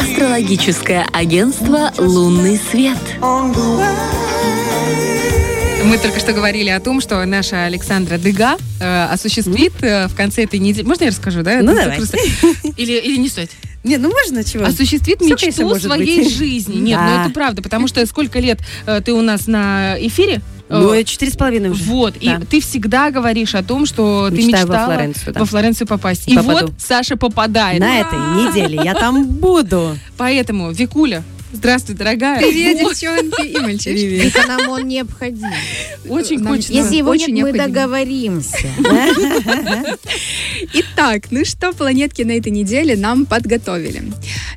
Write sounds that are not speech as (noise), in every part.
Астрологическое агентство «Лунный свет». Мы только что говорили о том, что наша Александра Дега э, осуществит э, в конце этой недели... Можно я расскажу, да? Ну, Это давай. просто- (laughs) Или, или не стоит? Не, ну можно чего? Осуществит конечно, мечту своей быть. жизни. (laughs) Нет, Да. ну это правда, потому что сколько лет э, ты у нас на эфире? Ну, Э, я четыре с половиной уже. Вот, Да. и ты всегда говоришь о том, что ты Мечтаю во мечтала Флоренцию, да. во Флоренцию попасть. И Попаду. вот Саша попадает. На этой неделе я там буду. Поэтому, Викуля, здравствуй, дорогая. Привет, девчонки и мальчишки. Это нам он необходим. Очень Нам- хочется. Если его очень нет, мы договоримся. Итак, ну что планетки на этой неделе нам подготовили?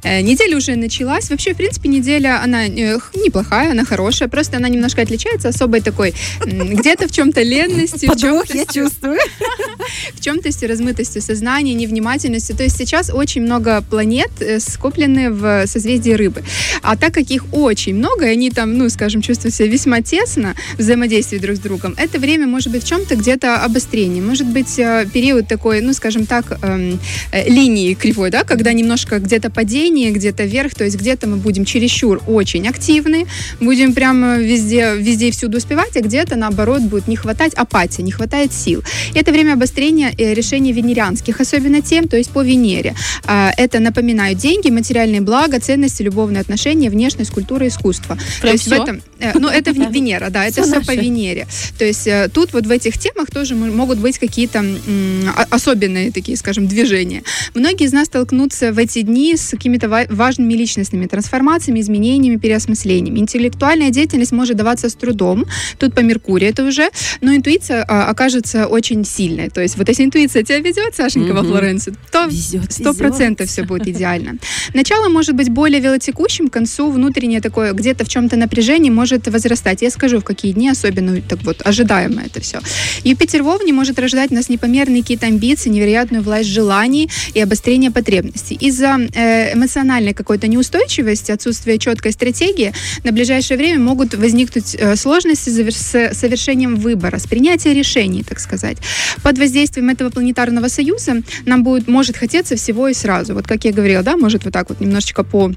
Э, неделя уже началась. Вообще, в принципе, неделя, она э, неплохая, она хорошая, просто она немножко отличается особой такой, где-то в чем-то ленностью, в Подвох я чувствую. (laughs) в чем-то размытостью сознания, невнимательностью. То есть сейчас очень много планет э, скоплены в созвездии рыбы. А так как их очень много, и они там, ну, скажем, чувствуют себя весьма тесно, взаимодействие друг с другом, это время может быть в чем-то где-то обострение. Может быть э, период такой, ну, скажем так, эм, э, линии кривой, да, когда немножко где-то падение, где-то вверх, то есть где-то мы будем чересчур очень активны, будем прямо везде, везде и всюду успевать, а где-то, наоборот, будет не хватать апатия, не хватает сил. И это время обострения э, решений венерианских, особенно тем, то есть по Венере. А, Это, напоминаю, деньги, материальные блага, ценности, любовные отношения, внешность, культура, искусство. то Прям есть в всё? этом, э, ну, это в- (laughs) Венера, да, это Всё все по. Венере. То есть э, тут вот в этих темах тоже мо- могут быть какие-то м, о- особенные такие, скажем, движения. Многие из нас столкнутся в эти дни с какими-то ва- важными личностными трансформациями, изменениями, переосмыслениями. Интеллектуальная деятельность может даваться с трудом. Тут по Меркурию это уже. Но интуиция а, окажется очень сильной. То есть вот если интуиция тебя ведет, Сашенька, во Мгм. Флоренцию, то сто процентов все будет (laughs) идеально. Начало может быть более велотекущим, концу внутреннее такое где-то в чем-то напряжение может возрастать. Я скажу, в какие дни особенно так вот ожидаемо это все. Юпитер в Овне может рождать у нас непомерные какие-то амбиции, невероятную власть желаний и обострение потребностей. Из-за э, эмоциональной какой-то неустойчивости, отсутствия четкой стратегии, на ближайшее время могут возникнуть э, сложности с совершением выбора, с принятием решений, так сказать. Под воздействием этого планетарного союза нам будет, может хотеться всего и сразу. Вот как я говорила, да, может вот так вот немножечко по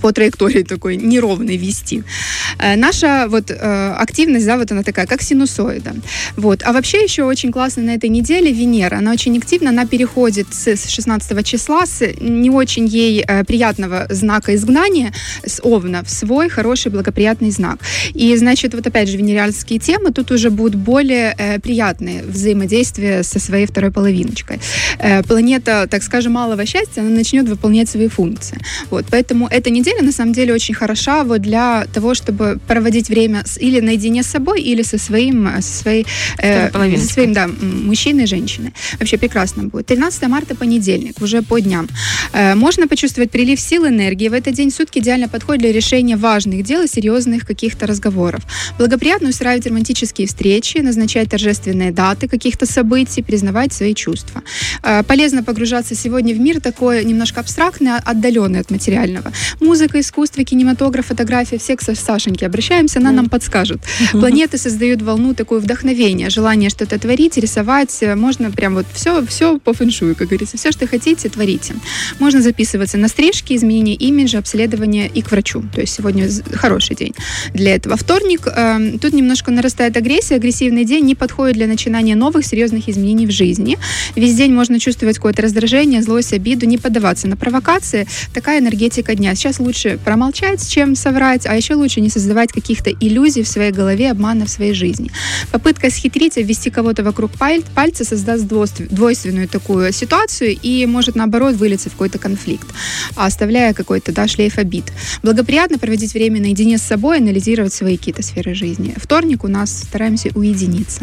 по траектории такой неровной вести. Э, Наша вот э, активность, да, вот она такая, как синусоида. Вот. А вообще еще очень классно на этой неделе Венера. Она очень активна, она переходит с с 16 числа с не очень ей э, приятного знака изгнания с Овна в свой хороший благоприятный знак. И, значит, вот опять же, венерианские темы тут уже будут более приятные взаимодействия со своей второй половиночкой. Планета, так скажем, малого счастья, она начнет выполнять свои функции. Вот, поэтому эта неделя на самом деле очень хороша вот для того, чтобы проводить время с- или наедине с собой, или со своим, э, со своей, э, со своим, да, мужчиной и женщиной. Вообще прекрасно будет. 13 марта понедельник, уже по дням. Э, Можно почувствовать прилив сил, энергии. В этот день сутки идеально подходит для решения важных дел и серьезных каких-то разговоров. Благоприятно устраивать романтические встречи, назначать торжественные даты каких-то событий, признавать свои чувства. Э, Полезно погружаться сегодня в мир такой немножко абстрактный, отдаленный от материального. Музыка, искусство, кинематограф, фотография, все к Са- Сашеньке обращаемся, она нам подскажет. Планеты создают волну такое вдохновение, желание что-то творить, рисовать. Э, Можно прям вот все, все по фэншую, как говорится. Все, что хотите, творите. Можно записываться на стрижки, изменение имиджа, обследование и к врачу. То есть сегодня хороший день для этого. Вторник, эм, тут немножко нарастает агрессия. Агрессивный день не подходит для начинания новых серьезных изменений в жизни. Весь день можно чувствовать какое-то раздражение, злость, обиду, не поддаваться на провокации. Такая энергетика дня. Сейчас лучше промолчать, чем соврать, а еще лучше не создавать каких-то иллюзий в своей голове, обмана в своей жизни. Попытка схитрить, ввести кого-то вокруг паль- пальца создаст двойств- двойственную такую ситуацию и может, наоборот, вылиться в какой-то конфликт, оставляя какой-то да, шлейф обид. Благоприятно проводить время наедине с собой, анализировать свои какие-то сферы жизни. Вторник у нас стараемся уединиться.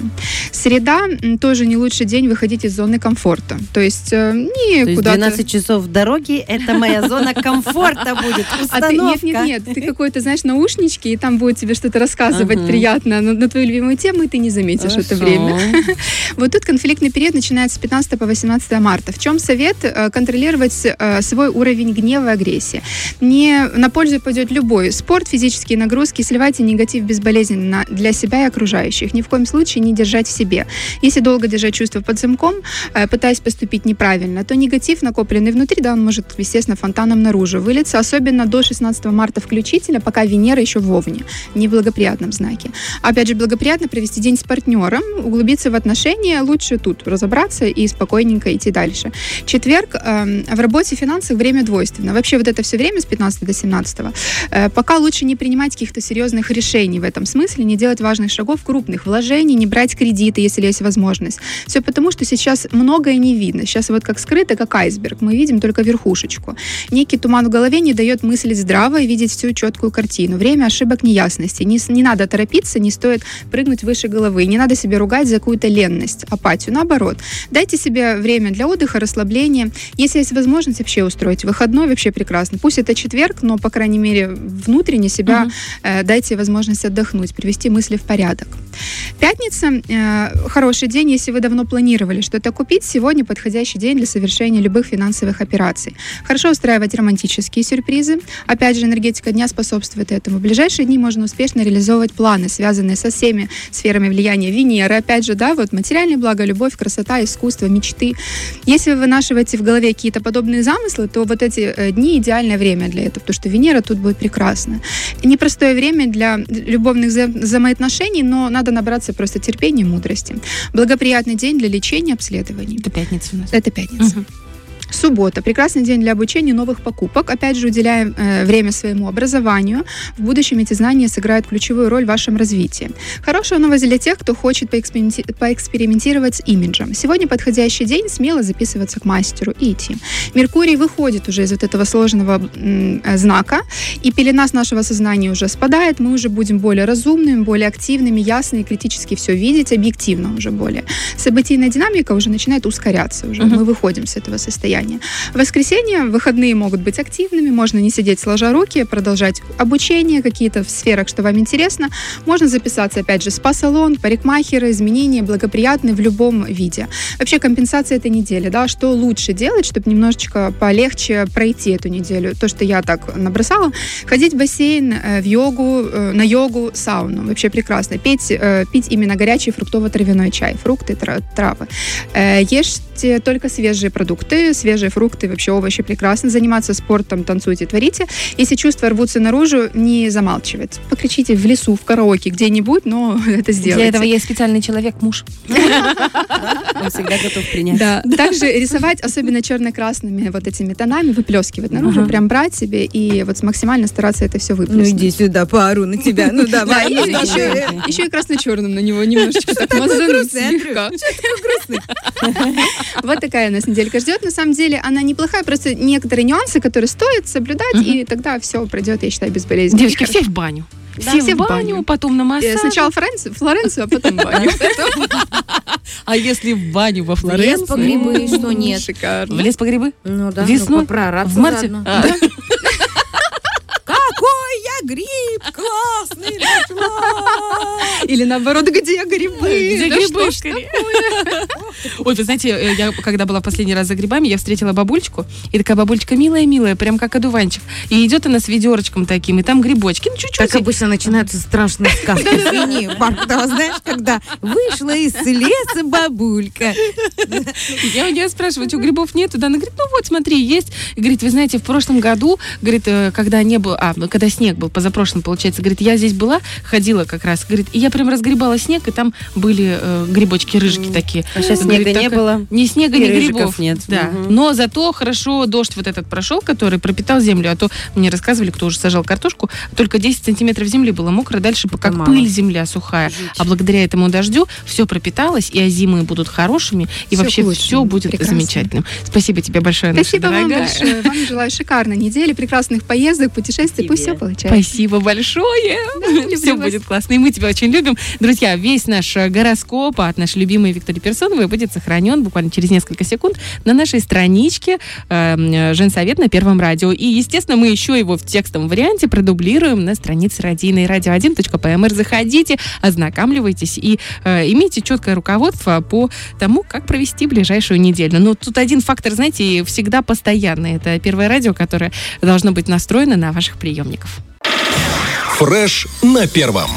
Среда тоже не лучший день выходить из зоны комфорта. То есть То есть никуда 12 часов дороги – это моя зона комфорта будет. А ты, нет, Установка. нет, нет, ты какой-то, знаешь, наушнички, и там будет тебе что-то рассказывать Ага. приятно на, на твою любимую тему, и ты не заметишь это Хорошо. время. (laughs) Вот тут конфликтный период начинается с 15 по 18 марта. В чем совет? Э, Контролировать э, свой уровень гнева и агрессии. Не на пользу пойдет любой спорт, физические нагрузки. Сливайте негатив безболезненно для себя и окружающих. Ни в коем случае не держать в себе. Если долго держать чувства под замком, э, пытаясь поступить неправильно, то негатив, накопленный внутри, да, он может, естественно, фонтаном наружу вылиться, особенно до 16 марта включительно, пока Венера еще в Овне, не благоприятном знаке. Опять же, благоприятно провести день с партнером, углубиться в отношения, лучше тут разобраться и спокойненько идти дальше. Четверг эм, в работе финансах время двойственно. Вообще вот это все время с 15 до 17 э, пока лучше не принимать каких-то серьезных решений в этом смысле, не делать важных шагов, крупных вложений, не брать кредиты, если есть возможность. Все потому, что сейчас многое не видно. Сейчас вот как скрыто, как айсберг. Мы видим только верхушечку. Некий туман в голове не дает мыслить здраво и видеть всю четкую картину. Время ошибок, неясности. Не, не надо торопиться, не стоит прыгнуть выше головы. Не надо себя ругать за какую-то ленность, апатию. Наоборот, дайте себе время для отдыха, расслабления. Если есть возможность вообще устроить выходной, вообще прекрасно. Пусть это четверг, но, по крайней мере, внутренне себя э, дайте возможность отдохнуть, привести мысли в порядок. Пятница э, хороший день, если вы давно планировали что-то купить. Сегодня подходящий день для совершения любых финансовых операций. Хорошо устраивать романтические сюрпризы. Опять же, энергетика дня способствует этому. В ближайшие дни можно успешно реализовывать планы, связанные со всеми сферами влияния Венеры. Опять же, да, вот материальные блага, любовь, красота, искусство, мечты. Если вы вынашиваете в голове какие-то подобные замыслы, то вот эти э, дни идеальное время для этого, потому что Венера тут будет прекрасна. Непростое время для любовных вза- взаимоотношений, но надо набраться просто терпения и мудрости. Благоприятный день для лечения, обследований. Это пятница у нас. Это пятница. Мгм. Суббота. Прекрасный день для обучения новых покупок. Опять же, уделяем э, время своему образованию. В будущем эти знания сыграют ключевую роль в вашем развитии. Хорошая новость для тех, кто хочет поэксперименти- поэкспериментировать с имиджем. Сегодня подходящий день смело записываться к мастеру и идти. Меркурий выходит уже из вот этого сложного м, э, знака, и пелена с нашего сознания уже спадает. Мы уже будем более разумными, более активными, ясными, критически все видеть, объективно уже более. Событийная динамика уже начинает ускоряться. Уже Мгм. мы выходим с этого состояния. В воскресенье выходные могут быть активными, можно не сидеть сложа руки, продолжать обучение какие-то в сферах, что вам интересно. Можно записаться, опять же, спа-салон, парикмахеры, изменения благоприятные в любом виде. Вообще компенсация этой недели, да, что лучше делать, чтобы немножечко полегче пройти эту неделю. То, что я так набросала. Ходить в бассейн, э, в йогу, э, на йогу, сауну. Вообще прекрасно. Пить, э, пить именно горячий фруктово-травяной чай, фрукты, тра- травы. Ешьте только свежие продукты, свежие фрукты, вообще овощи прекрасно. Заниматься спортом, танцуйте, творите. Если чувства рвутся наружу, не замалчивать. Покричите в лесу, в караоке, где-нибудь, но (laughs) это сделайте. Для этого есть специальный человек, муж. (laughs) Он всегда готов принять. Да. Также рисовать, особенно черно-красными вот этими тонами, выплескивать наружу, Ага. прям брать себе и вот максимально стараться это все Ну выплеснуть. иди сюда, пару на тебя. Ну Да, давай. и ну, еще, и красно-черным на него немножечко так мазануть слегка. (laughs) Вот такая нас неделька ждет. На самом деле она неплохая, просто некоторые нюансы, которые стоит соблюдать, и тогда все пройдет, я считаю, безболезненно. Девочки, И все в баню. Да, Все, все в в баню, баню. потом на хорошо. массаж. Э, Сначала Флоренцию, Флоренцию, а потом баню. (laughs) А если в баню во Лес Флоренцию? по грибы, что нет. В Шикарно. лес по грибы? Ну да, Весной? ну, проораться В марте? А. (laughs) Какой я гриб классный нашла. (laughs) Или наоборот, где грибы? Где Да грибы что? (laughs) Ой, вы знаете, э, я когда была последний раз за грибами, я встретила бабульчку, и такая бабульчка милая-милая, прям как одуванчик. И идет она с ведерочком таким, и там грибочки, ну чуть-чуть. Как обычно начинаются страшные сказки. Извини, знаешь, когда вышла из леса бабулька. Я у нее спрашиваю, что грибов нету? Да, она говорит, ну вот, смотри, есть. И говорит, вы знаете, в прошлом году, говорит, э, когда не было, а, ну, когда снег был, позапрошлым, получается, говорит, я здесь была, ходила как раз, говорит, и я прям разгребала снег, и там были э, грибочки рыжики такие. А сейчас Говорит, снега не только было. Ни снега, И ни грибов. нет. Да. Мгм. Но зато хорошо дождь вот этот прошел, который пропитал землю. А то мне рассказывали, кто уже сажал картошку, только 10 сантиметров земли было мокро, дальше как мало. пыль земля сухая. А благодаря этому дождю все пропиталось, и озимы будут хорошими, и Всё вообще все будет Прекрасно. замечательным. Спасибо тебе большое, наша Спасибо вам дорогая. большое. Вам желаю шикарной недели, прекрасных поездок, путешествий. Пусть Тебе. все получается. Спасибо большое. Все люблю вас. будет классно. И мы тебя очень любим. Друзья, весь наш э, гороскоп от нашей любимой Виктории Персоновой будет сохранен буквально через несколько секунд на нашей страничке э, Женсовет на Первом радио. И, естественно, мы еще его в текстовом варианте продублируем на странице радийной radio1.pmr. Заходите, ознакомливайтесь и э, имейте четкое руководство по тому, как провести ближайшую неделю. Но тут один фактор, знаете, всегда постоянный. Это Первое радио, которое должно быть настроено на ваших приемников. Фреш на первом.